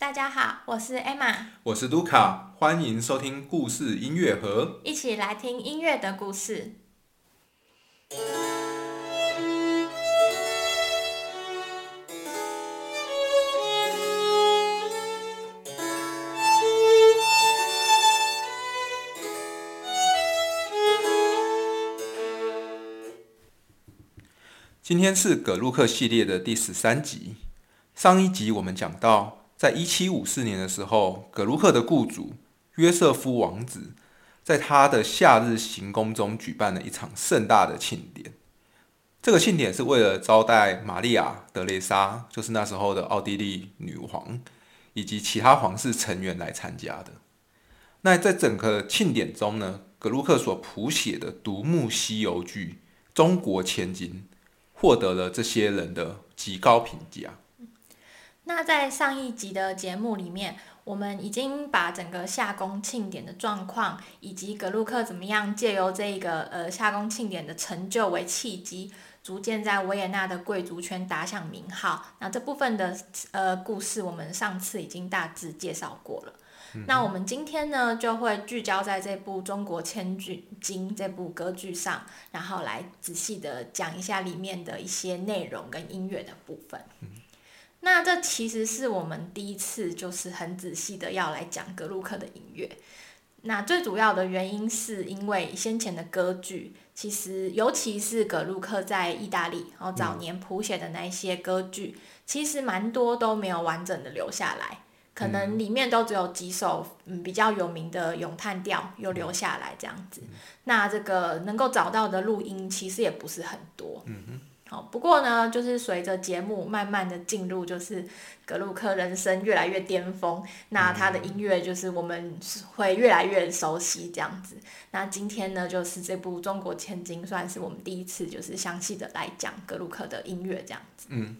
大家好，我是 Emma，我是卢卡，欢迎收听故事音乐盒，一起来听音乐的故事。今天是葛路克系列的第十三集。上一集我们讲到，在一七五四年的时候，葛鲁克的雇主约瑟夫王子在他的夏日行宫中举办了一场盛大的庆典。这个庆典是为了招待玛利亚·德蕾莎，就是那时候的奥地利女皇，以及其他皇室成员来参加的。那在整个庆典中呢，葛路克所谱写的独幕西游剧《中国千金》获得了这些人的极高评价。那在上一集的节目里面，我们已经把整个夏宫庆典的状况，以及格鲁克怎么样借由这个呃夏宫庆典的成就为契机，逐渐在维也纳的贵族圈打响名号。那这部分的呃故事，我们上次已经大致介绍过了。那我们今天呢，就会聚焦在这部《中国千金》这部歌剧上，然后来仔细的讲一下里面的一些内容跟音乐的部分。那这其实是我们第一次就是很仔细的要来讲格鲁克的音乐。那最主要的原因是因为先前的歌剧，其实尤其是格鲁克在意大利然后早年谱写的那些歌剧，其实蛮多都没有完整的留下来。可能里面都只有几首嗯比较有名的咏叹调又留下来这样子，那这个能够找到的录音其实也不是很多。嗯哼。好，不过呢，就是随着节目慢慢的进入，就是格鲁克人生越来越巅峰，那他的音乐就是我们会越来越熟悉这样子。那今天呢，就是这部《中国千金》算是我们第一次就是详细的来讲格鲁克的音乐这样子。嗯。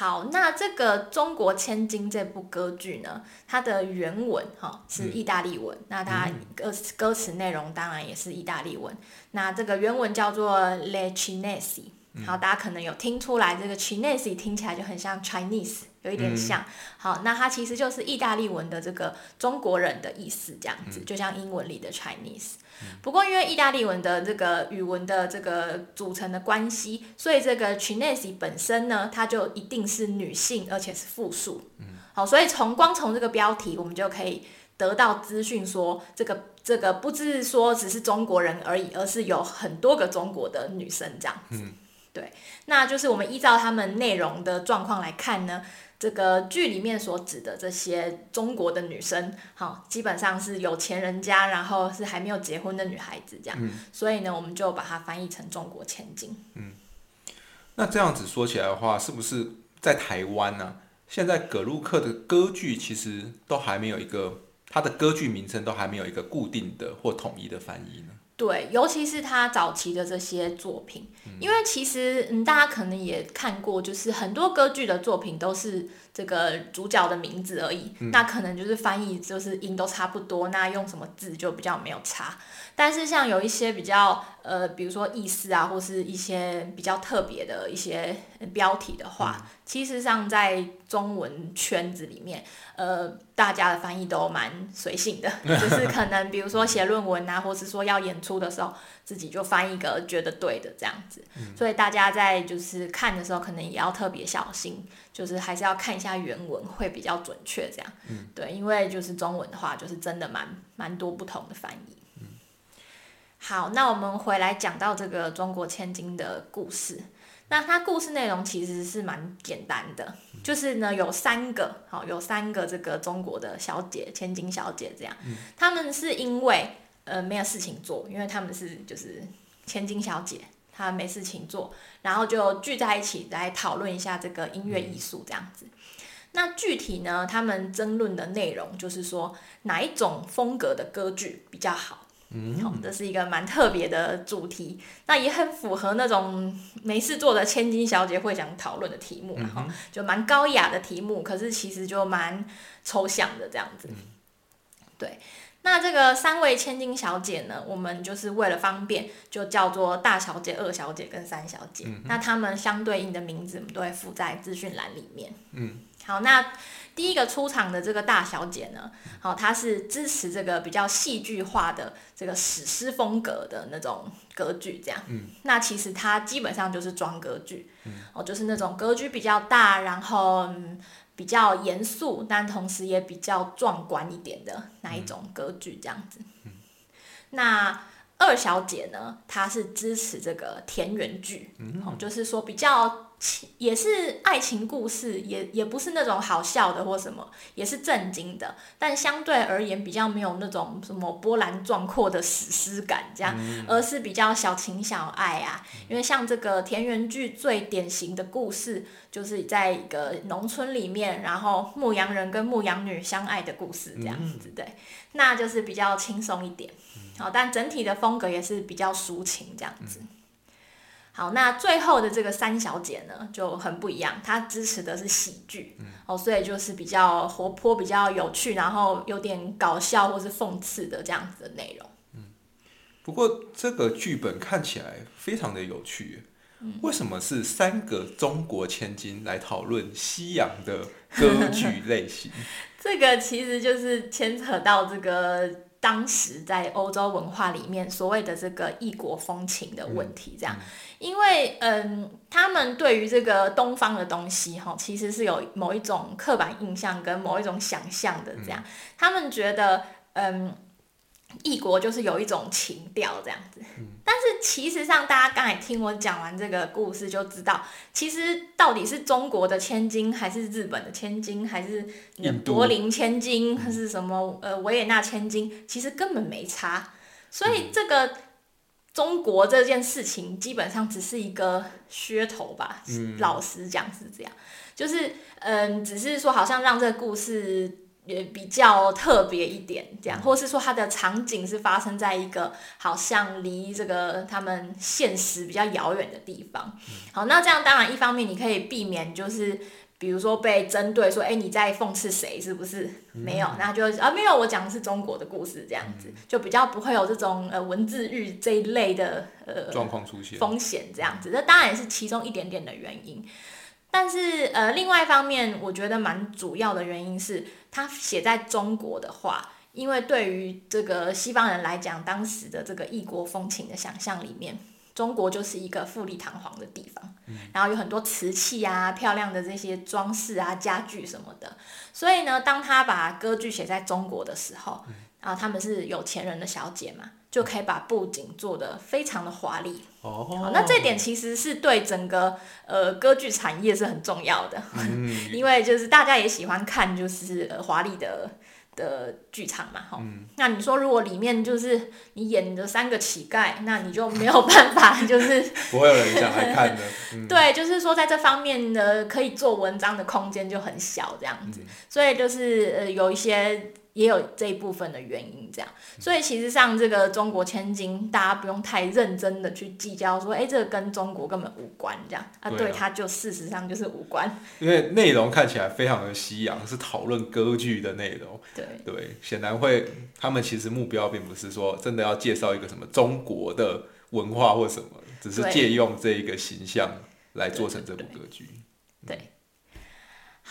好，那这个《中国千金》这部歌剧呢，它的原文哈是意大利文，那它歌歌词内容当然也是意大利文。那这个原文叫做 Le Chinesi 好，大家可能有听出来，这个 “Chinesi” 听起来就很像 Chinese，有一点像。好，那它其实就是意大利文的这个中国人的意思，这样子，就像英文里的 Chinese。不过，因为意大利文的这个语文的这个组成的关系，所以这个 Chinese 本身呢，它就一定是女性，而且是复数。嗯，好，所以从光从这个标题，我们就可以得到资讯，说这个这个不是说只是中国人而已，而是有很多个中国的女生这样子。对，那就是我们依照他们内容的状况来看呢。这个剧里面所指的这些中国的女生，好，基本上是有钱人家，然后是还没有结婚的女孩子这样，所以呢，我们就把它翻译成中国千金。嗯，那这样子说起来的话，是不是在台湾呢？现在葛鲁克的歌剧其实都还没有一个，他的歌剧名称都还没有一个固定的或统一的翻译呢？对，尤其是他早期的这些作品，因为其实嗯，大家可能也看过，就是很多歌剧的作品都是这个主角的名字而已，那可能就是翻译就是音都差不多，那用什么字就比较没有差。但是像有一些比较呃，比如说意思啊，或是一些比较特别的一些标题的话，其实上在中文圈子里面，呃，大家的翻译都蛮随性的，就是可能比如说写论文啊，或是说要演出的时候，自己就翻一个觉得对的这样子。所以大家在就是看的时候，可能也要特别小心，就是还是要看一下原文会比较准确这样。对，因为就是中文的话，就是真的蛮蛮多不同的翻译。好，那我们回来讲到这个中国千金的故事。那它故事内容其实是蛮简单的，就是呢有三个，好有三个这个中国的小姐，千金小姐这样。他们是因为呃没有事情做，因为他们是就是千金小姐，她没事情做，然后就聚在一起来讨论一下这个音乐艺术这样子。那具体呢，他们争论的内容就是说哪一种风格的歌剧比较好。嗯，这是一个蛮特别的主题，那也很符合那种没事做的千金小姐会想讨论的题目，然后就蛮高雅的题目，可是其实就蛮抽象的这样子。对，那这个三位千金小姐呢，我们就是为了方便，就叫做大小姐、二小姐跟三小姐。那她们相对应的名字，我们都会附在资讯栏里面。嗯，好，那第一个出场的这个大小姐呢，好，她是支持这个比较戏剧化的这个史诗风格的那种歌剧，这样。嗯。那其实她基本上就是装歌剧，哦，就是那种格局比较大，然后嗯、比较严肃，但同时也比较壮观一点的那一种歌剧这样子。那二小姐呢，她是支持这个田园剧，哦，就是说比较情也是爱情故事，也也不是那种好笑的或什么，也是震惊的，但相对而言比较没有那种什么波澜壮阔的史诗感这样，而是比较小情小爱啊。因为像这个田园剧最典型的故事，就是在一个农村里面，然后牧羊人跟牧羊女相爱的故事这样子，对，那就是比较轻松一点。好，但整体的风格也是比较抒情这样子。好，那最后的这个三小姐呢就很不一样，她支持的是喜剧，哦，所以就是比较活泼、比较有趣，然后有点搞笑或是讽刺的这样子的内容。嗯不过这个剧本看起来非常的有趣耶，为什么是三个中国千金来讨论西洋的歌剧类型？这个其实就是牵扯到这个当时在欧洲文化里面所谓的这个异国风情的问题，这样，因为嗯，他们对于这个东方的东西哈，其实是有某一种刻板印象跟某一种想象的，这样，他们觉得嗯。异国就是有一种情调这样子，但是其实上大家刚才听我讲完这个故事就知道，其实到底是中国的千金，还是日本的千金，还是柏林千金，还是什么呃维也纳千金，其实根本没差。所以这个中国这件事情基本上只是一个噱头吧，老实讲是这样，就是嗯，只是说好像让这个故事。也比较特别一点，这样，或是说它的场景是发生在一个好像离这个他们现实比较遥远的地方。好，那这样当然一方面你可以避免，就是比如说被针对说，哎，你在讽刺谁，是不是？没有，那就啊没有，我讲的是中国的故事，这样子就比较不会有这种呃文字狱这一类的呃状况出现风险，这样子，这当然也是其中一点点的原因。但是呃，另外一方面，我觉得蛮主要的原因是，他写在中国的话，因为对于这个西方人来讲，当时的这个异国风情的想象里面，中国就是一个富丽堂皇的地方，然后有很多瓷器啊、漂亮的这些装饰啊、家具什么的。所以呢，当他把歌剧写在中国的时候，然后，他们是有钱人的小姐嘛，就可以把布景做得非常的华丽。哦，那这点其实是对整个呃歌剧产业是很重要的，因为就是大家也喜欢看就是呃华丽的的剧场嘛，哈、那你说如果里面就是你演的三个乞丐，那你就没有办法，就是不会有人想来看的。嗯、对，就是说在这方面呢可以做文章的空间就很小这样子，所以就是呃有一些。也有这一部分的原因，这样，所以其实像这个中国千金，大家不用太认真的去计较，说，哎，这个跟中国根本无关，这样。啊，对，它就事实上就是无关。因为内容看起来非常的西洋，是讨论歌剧的内容，对。对，显然会，他们其实目标并不是说真的要介绍一个什么中国的文化或什么，只是借用这一个形象来做成这部歌剧，对。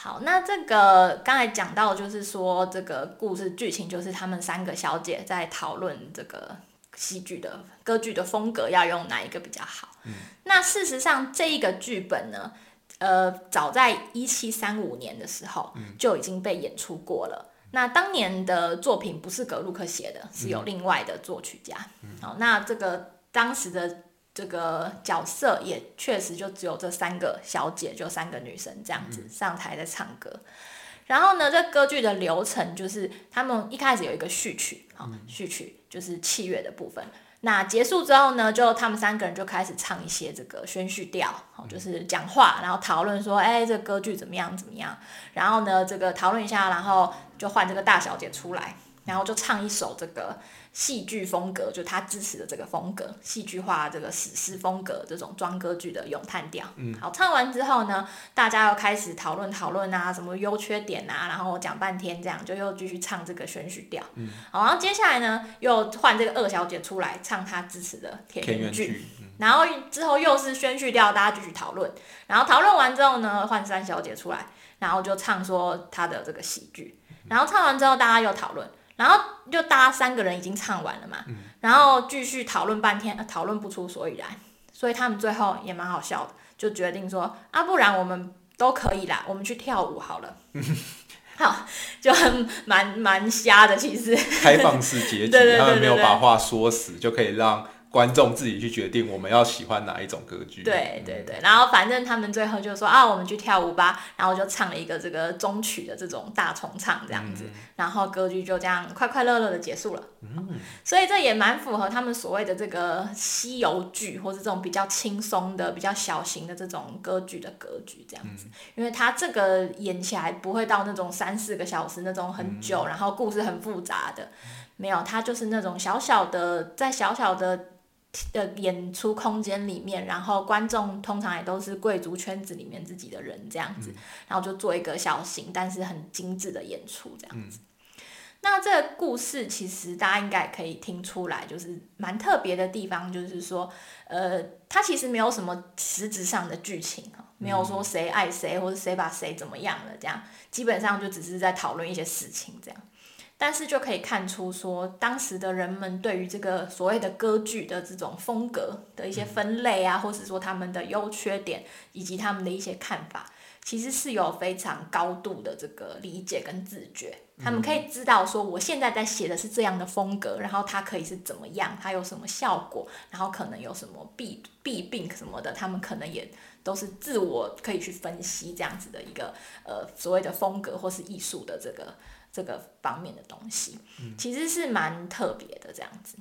好，那这个刚才讲到，就是说这个故事剧情就是他们三个小姐在讨论这个戏剧的歌剧的风格要用哪一个比较好。嗯，那事实上这一个剧本呢，呃，早在一七三五年的时候就已经被演出过了。那当年的作品不是格鲁克写的，是有另外的作曲家。好，那这个当时的。这个角色也确实就只有这三个小姐，就三个女生这样子上台在唱歌。然后呢，这歌剧的流程就是他们一开始有一个序曲，好，序曲就是器乐的部分。那结束之后呢，就他们三个人就开始唱一些这个宣叙调，好，就是讲话，然后讨论说，哎，这个歌剧怎么样怎么样。然后呢，这个讨论一下，然后就换这个大小姐出来，然后就唱一首这个。戏剧风格，就他支持的这个风格，戏剧化这个史诗风格，这种装歌剧的咏叹调。嗯，好，唱完之后呢，大家又开始讨论讨论啊，什么优缺点啊，然后讲半天，这样就又继续唱这个宣叙调。嗯，好，然后接下来呢，又换这个二小姐出来唱她支持的田园剧。然后之后又是宣叙调，大家继续讨论。然后讨论完之后呢，换三小姐出来，然后就唱说她的这个喜剧，然后唱完之后大家又讨论，然后就大家三个人已经唱完了嘛，然后继续讨论半天，呃讨论不出所以然，所以他们最后也蛮好笑的，就决定说啊，不然我们都可以啦，我们去跳舞好了。好，就很蛮蛮瞎的，其实。开放式结局，他们没有把话说死，就可以让观众自己去决定我们要喜欢哪一种歌剧。对对对，然后反正他们最后就说啊，我们去跳舞吧，然后就唱了一个这个中曲的这种大重唱这样子，然后歌剧就这样快快乐乐的结束了。嗯。所以这也蛮符合他们所谓的这个西游剧，或是这种比较轻松的、比较小型的这种歌剧的格局这样子，因为它这个演起来不会到那种三四个小时那种很久，然后故事很复杂的，没有，它就是那种小小的，在小小的。的演出空间里面，然后观众通常也都是贵族圈子里面自己的人这样子，然后就做一个小型但是很精致的演出这样子。那这个故事其实大家应该也可以听出来，就是蛮特别的地方，就是说，呃，它其实没有什么实质上的剧情哈，没有说谁爱谁或者谁把谁怎么样了这样，基本上就只是在讨论一些事情这样。但是就可以看出说，当时的人们对于这个所谓的歌剧的这种风格的一些分类啊，或者说他们的优缺点以及他们的一些看法，其实是有非常高度的这个理解跟自觉。他们可以知道说，我现在在写的是这样的风格，然后它可以是怎么样，它有什么效果，然后可能有什么弊弊病什么的，他们可能也都是自我可以去分析这样子的一个呃所谓的风格或是艺术的这个。这个方面的东西，嗯其实是蛮特别的，这样子。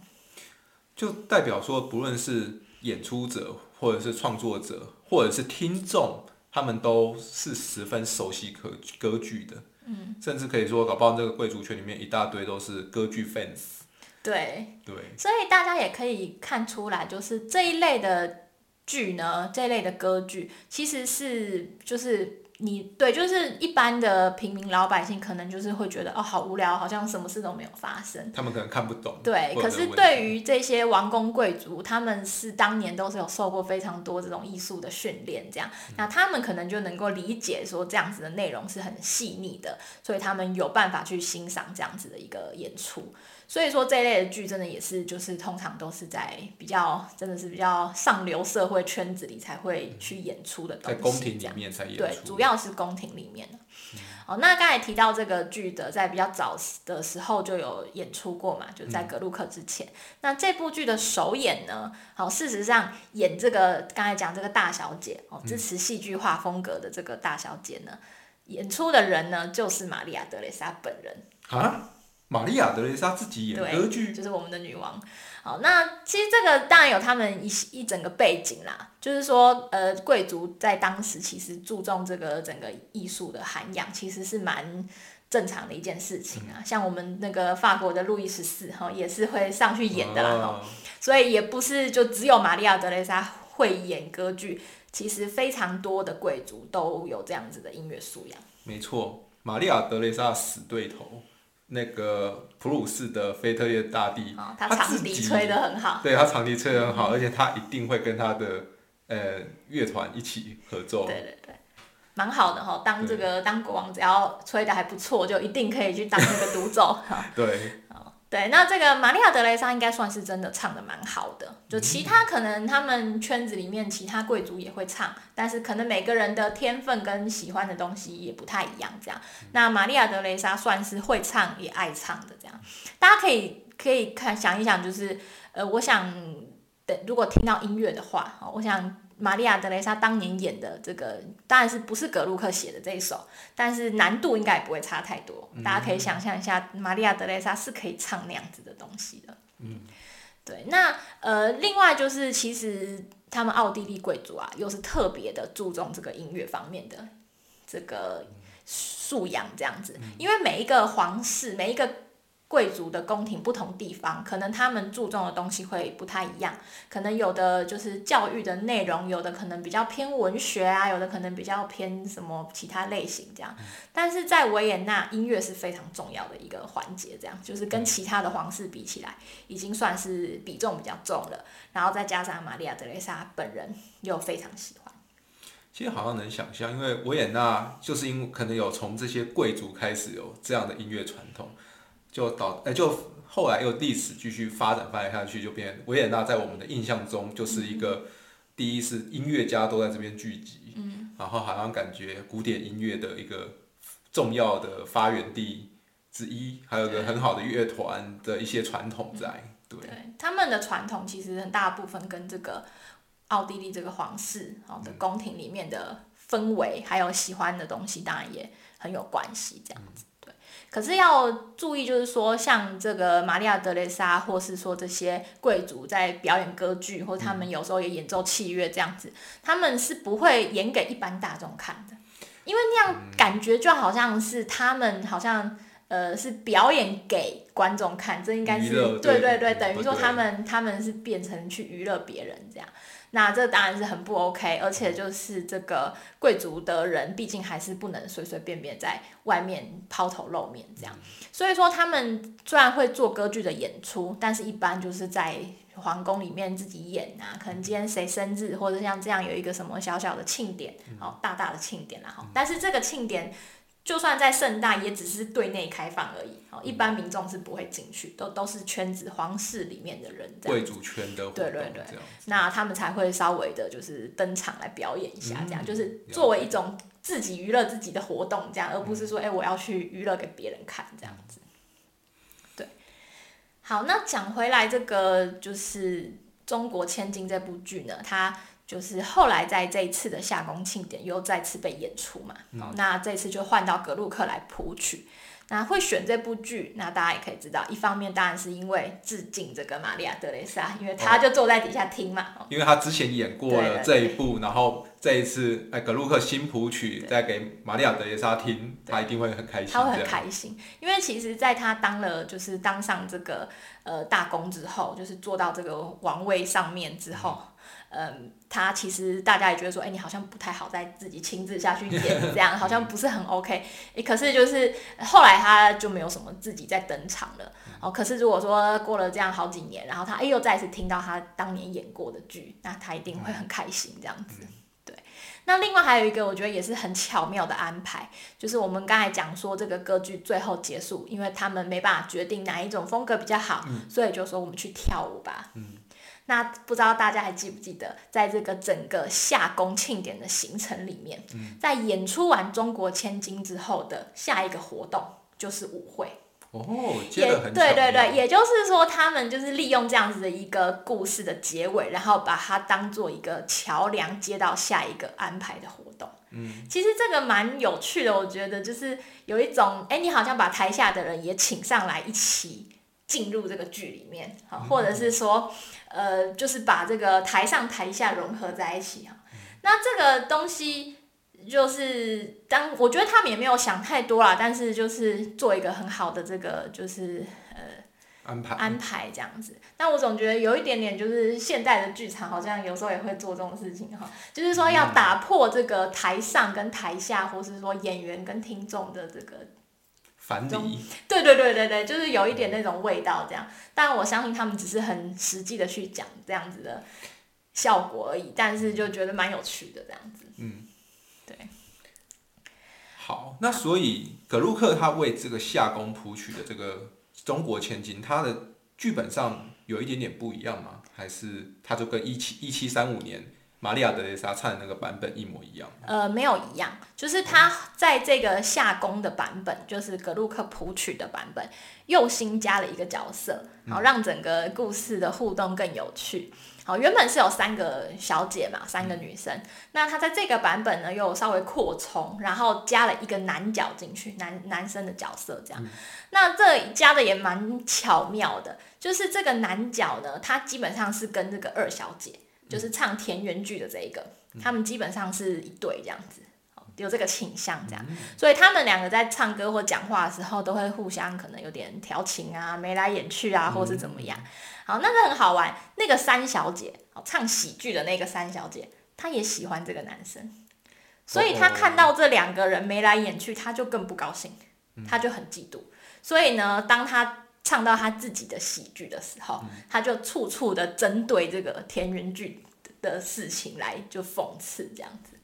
就代表说，不论是演出者，或者是创作者，或者是听众，他们都是十分熟悉歌歌剧的。嗯，甚至可以说，搞不好这个贵族圈里面一大堆都是歌剧 fans。对对，所以大家也可以看出来，就是这一类的剧呢，这一类的歌剧，其实是就是。你对，就是一般的平民老百姓，可能就是会觉得哦，好无聊，好像什么事都没有发生。他们可能看不懂。对，可是对于这些王公贵族，他们是当年都是有受过非常多这种艺术的训练，这样，那他们可能就能够理解说这样子的内容是很细腻的，所以他们有办法去欣赏这样子的一个演出。所以说这一类的剧真的也是，就是通常都是在比较真的是比较上流社会圈子里才会去演出的东西，在宫廷里面才演出。对，主要是宫廷里面的。哦，那刚才提到这个剧的，在比较早的时候就有演出过嘛，就在格鲁克之前。那这部剧的首演呢，好，事实上演这个刚才讲这个大小姐哦，支持戏剧化风格的这个大小姐呢，演出的人呢就是玛利亚德蕾莎本人啊。玛利亚德蕾莎自己演歌剧，就是我们的女王。好，那其实这个当然有他们一一整个背景啦，就是说，呃，贵族在当时其实注重这个整个艺术的涵养，其实是蛮正常的一件事情啊。像我们那个法国的路易十四哈，也是会上去演的啦哈，所以也不是就只有玛利亚德蕾莎会演歌剧，其实非常多的贵族都有这样子的音乐素养。没错，玛利亚德蕾莎死对头。那个普鲁士的菲特烈大帝，他长笛吹得很好，对他长笛吹得很好，而且他一定会跟他的呃乐团一起合奏。对对对，蛮好的哈。当这个当国王，只要吹得还不错，就一定可以去当那个独奏。对。对，那这个玛利亚德蕾莎应该算是真的唱的蛮好的。就其他可能他们圈子里面其他贵族也会唱，但是可能每个人的天分跟喜欢的东西也不太一样。这样，那玛利亚德蕾莎算是会唱也爱唱的。这样，大家可以可以看想一想，就是呃，我想等如果听到音乐的话，我想。玛利亚德蕾莎当年演的这个，当然是不是格鲁克写的这一首，但是难度应该也不会差太多。大家可以想象一下，玛利亚德蕾莎是可以唱那样子的东西的。嗯，对。那呃，另外就是其实他们奥地利贵族啊，又是特别的注重这个音乐方面的这个素养，这样子，因为每一个皇室，每一个。贵族的宫廷不同地方，可能他们注重的东西会不太一样。可能有的就是教育的内容，有的可能比较偏文学啊，有的可能比较偏什么其他类型这样。但是在维也纳，音乐是非常重要的一个环节，这样就是跟其他的皇室比起来，已经算是比重比较重了。然后再加上玛利亚·德蕾莎本人又非常喜欢。其实好像能想象，因为维也纳就是因为可能有从这些贵族开始有这样的音乐传统，就导哎、就后来又历史继续发展发展下去，就变维也纳在我们的印象中就是一个、第一是音乐家都在这边聚集，嗯，然后好像感觉古典音乐的一个重要的发源地之一，还有个很好的乐团的一些传统在，对，对他们的传统其实很大部分跟这个奥地利这个皇室哦的宫廷里面的氛围，还有喜欢的东西，当然也很有关系。这样子，对。可是要注意，就是说，像这个玛利亚德雷莎，或是说这些贵族在表演歌剧，或他们有时候也演奏器乐这样子，他们是不会演给一般大众看的，因为那样感觉就好像是他们好像。呃，是表演给观众看，这应该是对对对，等于说他们他们是变成去娱乐别人这样，那这当然是很不 OK，而且就是这个贵族的人，毕竟还是不能随随便便在外面抛头露面这样，所以说他们虽然会做歌剧的演出，但是一般就是在皇宫里面自己演啊，可能今天谁生日或者像这样有一个什么小小的庆典，哦，大大的庆典啦哈，但是这个庆典。就算在盛大，也只是对内开放而已，哦，一般民众是不会进去，都都是圈子皇室里面的人这样贵族圈的对对对。那他们才会稍微的，就是登场来表演一下，这样、嗯就是作为一种自己娱乐自己的活动，这样，而不是说，哎、我要去娱乐给别人看这样子。对，好，那讲回来，这个就是《中国千金》这部剧呢，它就是后来在这一次的夏宫庆典又再次被演出嘛，哦，那这次就换到格鲁克来谱曲。那会选这部剧，那大家也可以知道，一方面当然是因为致敬这个玛利亚·德雷莎，因为他就坐在底下听嘛。哦因为他之前演过了这一部，然后这一次哎格鲁克新谱曲再给玛利亚德雷莎听，对他一定会很开心。他会很开心，因为其实，在他当了就是当上这个呃大公之后，就是坐到这个王位上面之后，嗯，他其实大家也觉得说，哎、你好像不太好再自己亲自下去演，这样好像不是很 OK。哎、可是就是后来他就没有什么自己在登场了。哦，可是如果说过了这样好几年，然后他哎又再次听到他当年演过的剧，那他一定会很开心这样子。对，那另外还有一个我觉得也是很巧妙的安排，就是我们刚才讲说这个歌剧最后结束，因为他们没办法决定哪一种风格比较好，所以就说我们去跳舞吧。那不知道大家还记不记得，在这个整个夏宫庆典的行程里面，在演出完《中国千金》之后的下一个活动就是舞会。哦，对对对，也就是说，他们就是利用这样子的一个故事的结尾，然后把它当做一个桥梁，接到下一个安排的活动。嗯，其实这个蛮有趣的，我觉得就是有一种，哎，你好像把台下的人也请上来一起进入这个剧里面，好，或者是说，呃，就是把这个台上台下融合在一起哈。那这个东西。就是当我觉得他们也没有想太多啦，但是就是做一个很好的这个就是呃安排安排这样子。但我总觉得有一点点就是现代的剧场好像有时候也会做这种事情哈，就是说要打破这个台上跟台下，或是说演员跟听众的这个樊篱，对对对对对，就是有一点那种味道这样。但我相信他们只是很实际的去讲这样子的效果而已，但是就觉得蛮有趣的这样子。嗯，对。好，那所以葛鲁克他为这个夏宫谱曲的这个中国千金，他的剧本上有一点点不一样吗？还是他就跟一七一七三五年玛利亚德蕾莎唱的那个版本一模一样？呃，没有一样，就是他在这个夏宫的版本，就是格鲁克谱曲的版本，又新加了一个角色，然后让整个故事的互动更有趣。好，原本是有三个小姐嘛，三个女生，那他在这个版本呢，又稍微扩充，然后加了一个男角进去，男男生的角色这样。那这加的也蛮巧妙的，就是这个男角呢，他基本上是跟这个二小姐，就是唱田园剧的这一个，他们基本上是一对这样子。有这个倾向，这样，所以他们两个在唱歌或讲话的时候，都会互相可能有点调情啊，眉来眼去啊，或是怎么样。好，那个很好玩。那个三小姐，哦，唱喜剧的那个三小姐，她也喜欢这个男生，所以她看到这两个人眉来眼去，她就更不高兴，她就很嫉妒。所以呢，当她唱到他自己的喜剧的时候，他就处处的针对这个田园剧的事情来就讽刺这样子。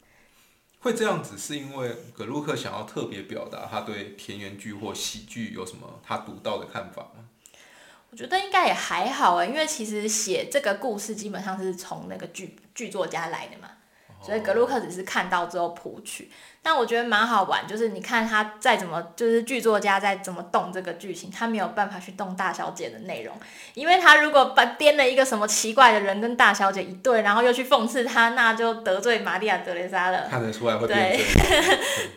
会这样子是因为格鲁克想要特别表达他对田园剧或喜剧有什么他独到的看法吗？我觉得应该也还好哎，因为其实写这个故事基本上是从那个剧剧作家来的嘛。所以格鲁克只是看到之后谱曲，但我觉得蛮好玩，就是你看他再怎么，就是剧作家再怎么动这个剧情，他没有办法去动大小姐的内容，因为他如果把编了一个什么奇怪的人跟大小姐一对，然后又去讽刺他，那就得罪玛利亚德雷莎了。看得出来会变对，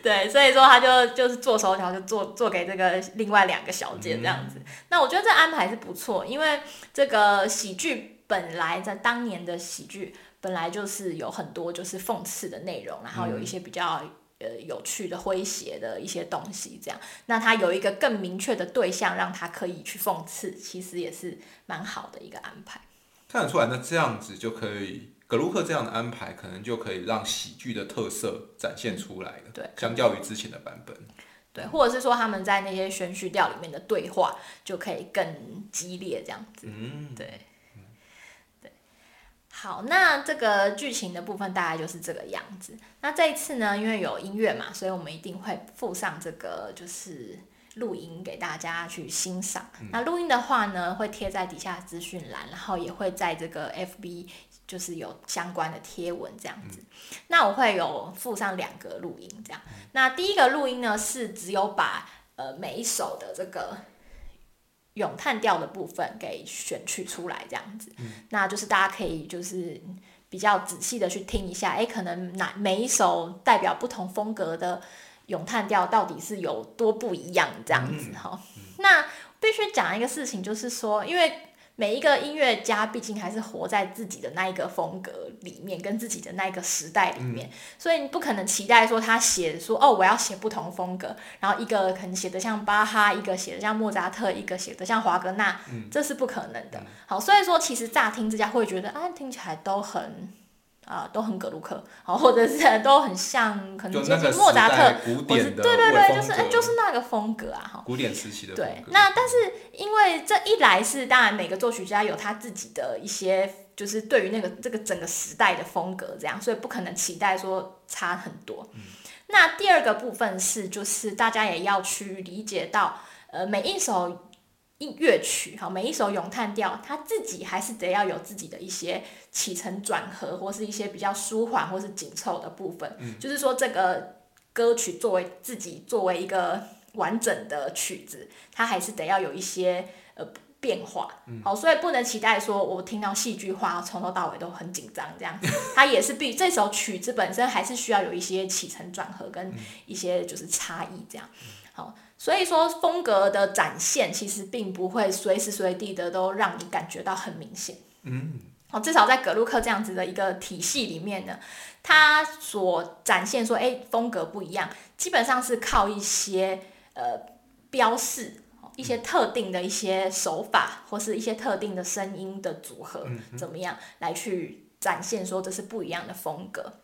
对，所以说他就就是做手脚就做做给这个另外两个小姐这样子。那我觉得这安排是不错，因为这个喜剧本来在当年的喜剧。本来就是有很多就是讽刺的内容，然后有一些比较呃有趣的诙谐的一些东西，这样。那他有一个更明确的对象，让他可以去讽刺，其实也是蛮好的一个安排。看得出来，那这样子就可以，格鲁克这样的安排，可能就可以让喜剧的特色展现出来了。对，相较于之前的版本。对，或者是说他们在那些宣叙调里面的对话就可以更激烈，这样子。嗯，对。好，那这个剧情的部分大概就是这个样子。那这一次呢，因为有音乐嘛，所以我们一定会附上这个就是录音给大家去欣赏。那录音的话呢，会贴在底下资讯栏，然后也会在这个 FB 就是有相关的贴文这样子。那我会有附上两个录音这样。那第一个录音呢，是只有把呃每一首的这个。咏叹调的部分给选取出来，这样子，那就是大家可以就是比较仔细的去听一下，哎，可能哪每一首代表不同风格的咏叹调到底是有多不一样，这样子哈。那必须讲一个事情，就是说，因为。每一个音乐家毕竟还是活在自己的那一个风格里面，跟自己的那一个时代里面，所以你不可能期待说他写说哦，我要写不同风格，然后一个可能写的像巴哈，一个写的像莫扎特，一个写的像华格纳，这是不可能的。好，所以说其实乍听之下会觉得啊，听起来都很。啊，都很格鲁克，好，或者是都很像，可能接近莫扎特，或是对对对，就是哎，就是那个风格啊，哈，古典时期的对。那但是因为这一来是，当然每个作曲家有他自己的一些，就是对于那个这个整个时代的风格这样，所以不可能期待说差很多。那第二个部分是，就是大家也要去理解到，呃，每一首。一乐曲哈，每一首咏叹调，它自己还是得要有自己的一些起承转合，或是一些比较舒缓或是紧凑的部分。嗯，就是说这个歌曲作为自己作为一个完整的曲子，它还是得要有一些呃变化。嗯，好，所以不能期待说我听到戏剧化从头到尾都很紧张这样。它也是必这首曲子本身还是需要有一些起承转合跟一些就是差异这样。好。所以说风格的展现其实并不会随时随地的都让你感觉到很明显。嗯，哦，至少在格鲁克这样子的一个体系里面呢，它所展现说，哎，风格不一样，基本上是靠一些呃标示，一些特定的一些手法，或是一些特定的声音的组合，怎么样来去展现说这是不一样的风格。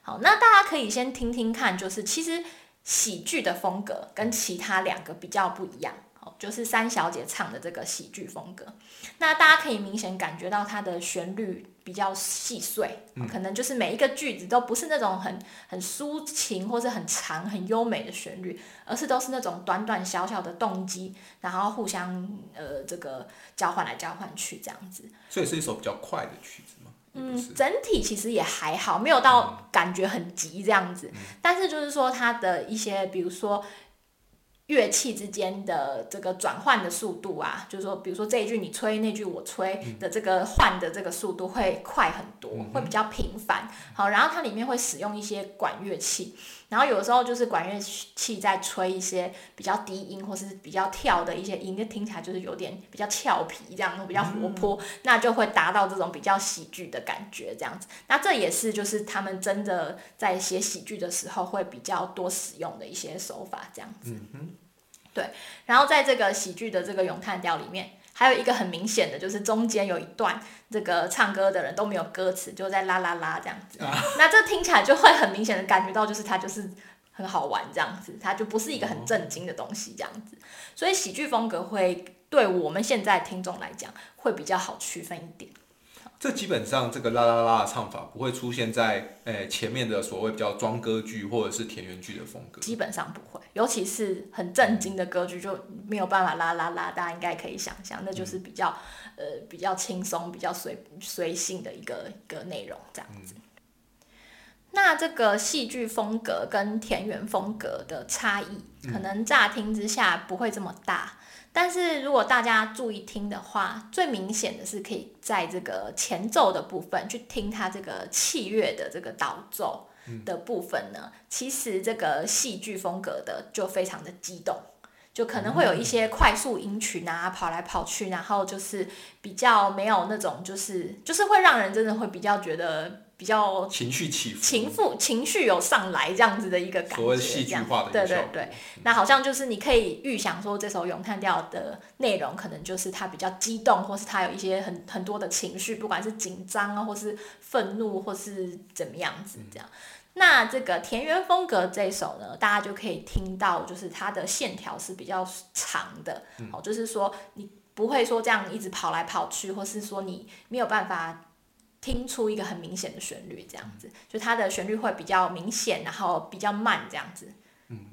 好，那大家可以先听听看，就是其实。喜剧的风格跟其他两个比较不一样，哦，就是三小姐唱的这个喜剧风格。那大家可以明显感觉到它的旋律比较细碎，可能就是每一个句子都不是那种很很抒情或者很长很优美的旋律，而是都是那种短短小小的动机，然后互相呃这个交换来交换去这样子。所以是一首比较快的曲子。嗯，整体其实也还好，没有到感觉很急这样子。但是就是说，它的一些，比如说乐器之间的这个转换的速度啊，就是说，比如说这一句你吹，那句我吹的这个换的这个速度会快很多，会比较频繁。好，然后它里面会使用一些管乐器。然后有的时候就是管乐器在吹一些比较低音或是比较跳的一些音，就听起来就是有点比较俏皮，这样比较活泼，那就会达到这种比较喜剧的感觉，这样子。那这也是就是他们真的在写喜剧的时候会比较多使用的一些手法，这样子。对。然后在这个喜剧的这个咏叹调里面。还有一个很明显的，就是中间有一段这个唱歌的人都没有歌词，就在啦啦啦这样子。那这听起来就会很明显的感觉到，就是它就是很好玩这样子，它就不是一个很震惊的东西这样子。所以喜剧风格会对我们现在听众来讲会比较好区分一点。这基本上这个啦啦啦的唱法不会出现在诶、前面的所谓比较装歌剧或者是田园剧的风格。基本上不会，尤其是很震惊的歌剧就没有办法啦啦啦，大家应该可以想象，那就是比较呃比较轻松、比较随随性的一个一个内容这样子。那这个戏剧风格跟田园风格的差异，可能乍听之下不会这么大，但是如果大家注意听的话，最明显的是可以在这个前奏的部分去听它这个器乐的这个导奏的部分呢，其实这个戏剧风格的就非常的激动。就可能会有一些快速音群啊，跑来跑去，然后就是比较没有那种，就是就是会让人真的会比较觉得比较情绪起伏，情绪有上来这样子的一个感觉，所谓戏剧化的一对对对。那好像就是你可以预想说，这首咏叹调的内容可能就是他比较激动，或是他有一些很很多的情绪，不管是紧张啊，或是愤怒，或是怎么样子这样。那这个田园风格这一首呢，大家就可以听到，就是它的线条是比较长的，哦，就是说你不会说这样一直跑来跑去，或是说你没有办法听出一个很明显的旋律，这样子，就它的旋律会比较明显，然后比较慢这样子。嗯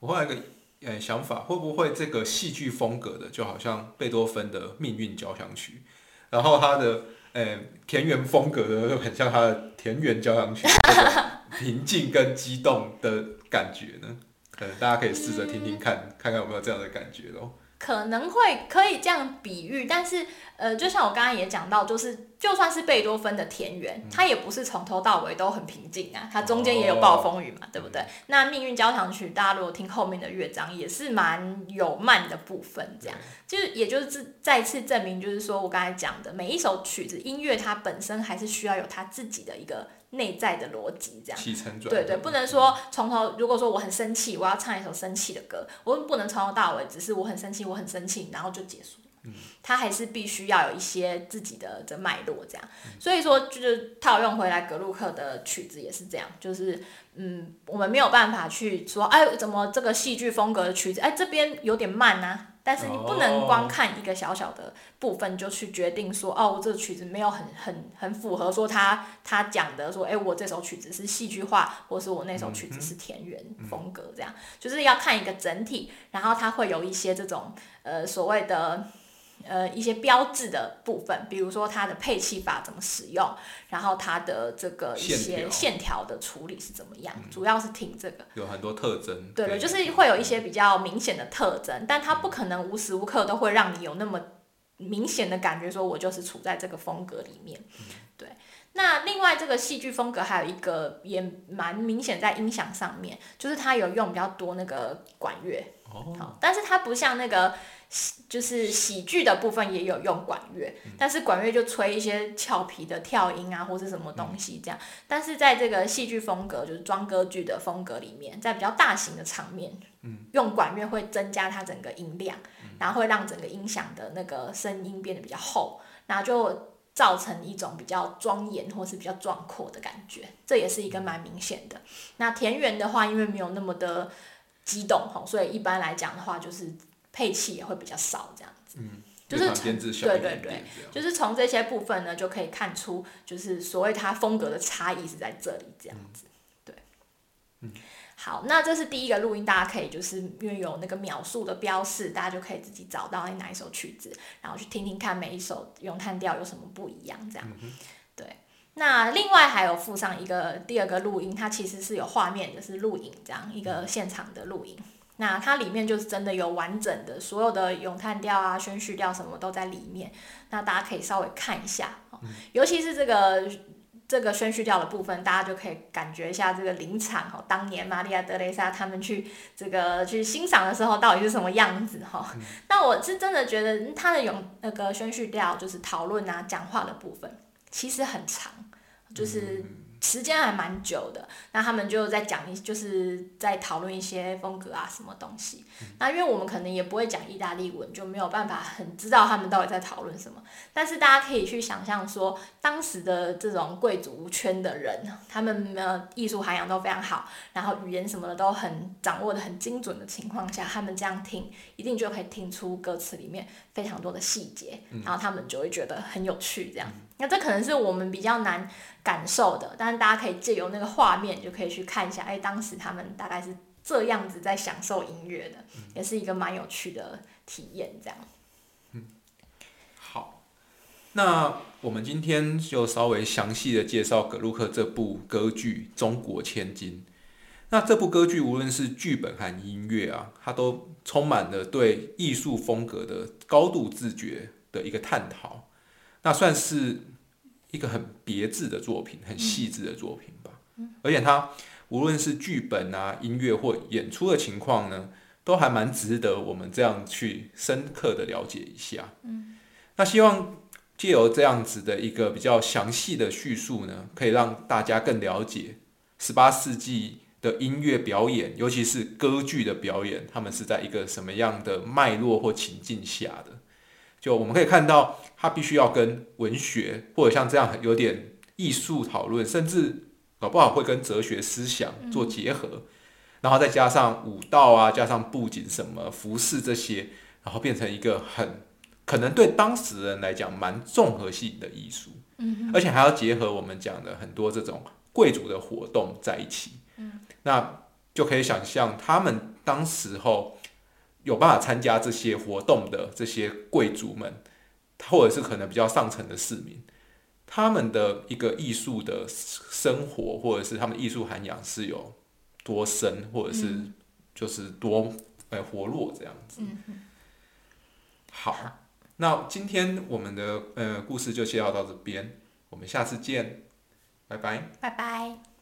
我后来有一个呃想法，会不会这个戏剧风格的，就好像贝多芬的命运交响曲，然后他的呃田园风格的就很像他的田园交响曲，平静跟激动的感觉呢？可能大家可以试着听听看，看看有没有这样的感觉咯。可能会可以这样比喻，但是呃，就像我刚刚也讲到，就是就算是贝多芬的田园，它也不是从头到尾都很平静啊，它中间也有暴风雨嘛，对不对？那命运交响曲，大家如果听后面的乐章，也是蛮有慢的部分，这样。就是也就是再次证明，就是说我刚才讲的，每一首曲子音乐它本身还是需要有它自己的一个内在的逻辑，这样。起承转对对，不能说从头。如果说我很生气，我要唱一首生气的歌，我不能从头到尾只是我很生气，我很生气，然后就结束。嗯，他还是必须要有一些自己的的脉络，这样。所以说，就是套用回来，格鲁克的曲子也是这样，就是嗯，我们没有办法去说，哎，怎么这个戏剧风格的曲子，哎，这边有点慢啊。但是你不能光看一个小小的部分就去决定说，哦，这个曲子没有很很很符合说他他讲的说，哎，我这首曲子是戏剧化，或是我那首曲子是田园风格，这样。就是要看一个整体，然后它会有一些这种呃所谓的。呃，一些标志的部分，比如说它的配器法怎么使用，然后它的这个一些线条的处理是怎么样，主要是听这个。有很多特征。对对，就是会有一些比较明显的特征，但它不可能无时无刻都会让你有那么明显的感觉，说我就是处在这个风格里面。对，那另外这个戏剧风格还有一个也蛮明显在音响上面，就是它有用比较多那个管乐，哦，好，但是它不像那个喜就是喜剧的部分也有用管乐，但是管乐就吹一些俏皮的跳音啊，或是什么东西这样。但是在这个戏剧风格，就是装歌剧的风格里面，在比较大型的场面，用管乐会增加它整个音量，然后会让整个音响的那个声音变得比较厚，然后就造成一种比较庄严或是比较壮阔的感觉，这也是一个蛮明显的。那田园的话，因为没有那么的激动吼，所以一般来讲的话，就是配器也会比较少这样子。嗯，就是对对一点点这样。就是从这些部分呢，就可以看出，就是所谓它风格的差异是在这里这样子。对，好，那这是第一个录音，大家可以就是因为有那个秒数的标示，大家就可以自己找到哪一首曲子，然后去听听看每一首咏叹调有什么不一样这样。对。那另外还有附上一个第二个录音，它其实是有画面的，是录影这样一个现场的录音。那它里面就是真的有完整的所有的咏叹调啊、宣叙调什么都在里面。那大家可以稍微看一下，哦尤其是这个这个宣叙调的部分，大家就可以感觉一下这个临场哦，当年玛利亚德雷莎他们去这个去欣赏的时候到底是什么样子哈。那我是真的觉得他的咏那个宣叙调就是讨论啊、讲话的部分其实很长，就是。时间还蛮久的，那他们就在讲一，就是在讨论一些风格啊，什么东西。那因为我们可能也不会讲意大利文，就没有办法很知道他们到底在讨论什么。但是大家可以去想象说，当时的这种贵族圈的人，他们呃艺术涵养都非常好，然后语言什么的都很掌握的很精准的情况下，他们这样听，一定就可以听出歌词里面非常多的细节，然后他们就会觉得很有趣这样。那这可能是我们比较难感受的，但是大家可以借由那个画面就可以去看一下，哎，当时他们大概是这样子在享受音乐的，也是一个蛮有趣的体验，这样。嗯好，那我们今天就稍微详细的介绍格鲁克这部歌剧《中国千金》。那这部歌剧无论是剧本和音乐啊，它都充满了对艺术风格的高度自觉的一个探讨。那算是一个很别致的作品，很细致的作品吧。而且它无论是剧本啊、音乐或演出的情况呢，都还蛮值得我们这样去深刻的了解一下。嗯，那希望借由这样子的一个比较详细的叙述呢，可以让大家更了解十八世纪的音乐表演，尤其是歌剧的表演，他们是在一个什么样的脉络或情境下的。就我们可以看到，它必须要跟文学或者像这样有点艺术讨论，甚至搞不好会跟哲学思想做结合，然后再加上舞蹈啊，加上布景什么服饰这些，然后变成一个很可能对当时人来讲蛮综合性的艺术。嗯，而且还要结合我们讲的很多这种贵族的活动在一起。嗯，那就可以想象他们当时候。有办法参加这些活动的这些贵族们，或者是可能比较上层的市民，他们的一个艺术的生活，或者是他们艺术涵养是有多深，或者是就是多呃活络这样子。好，那今天我们的呃故事就介绍到这边，我们下次见，拜拜，拜拜。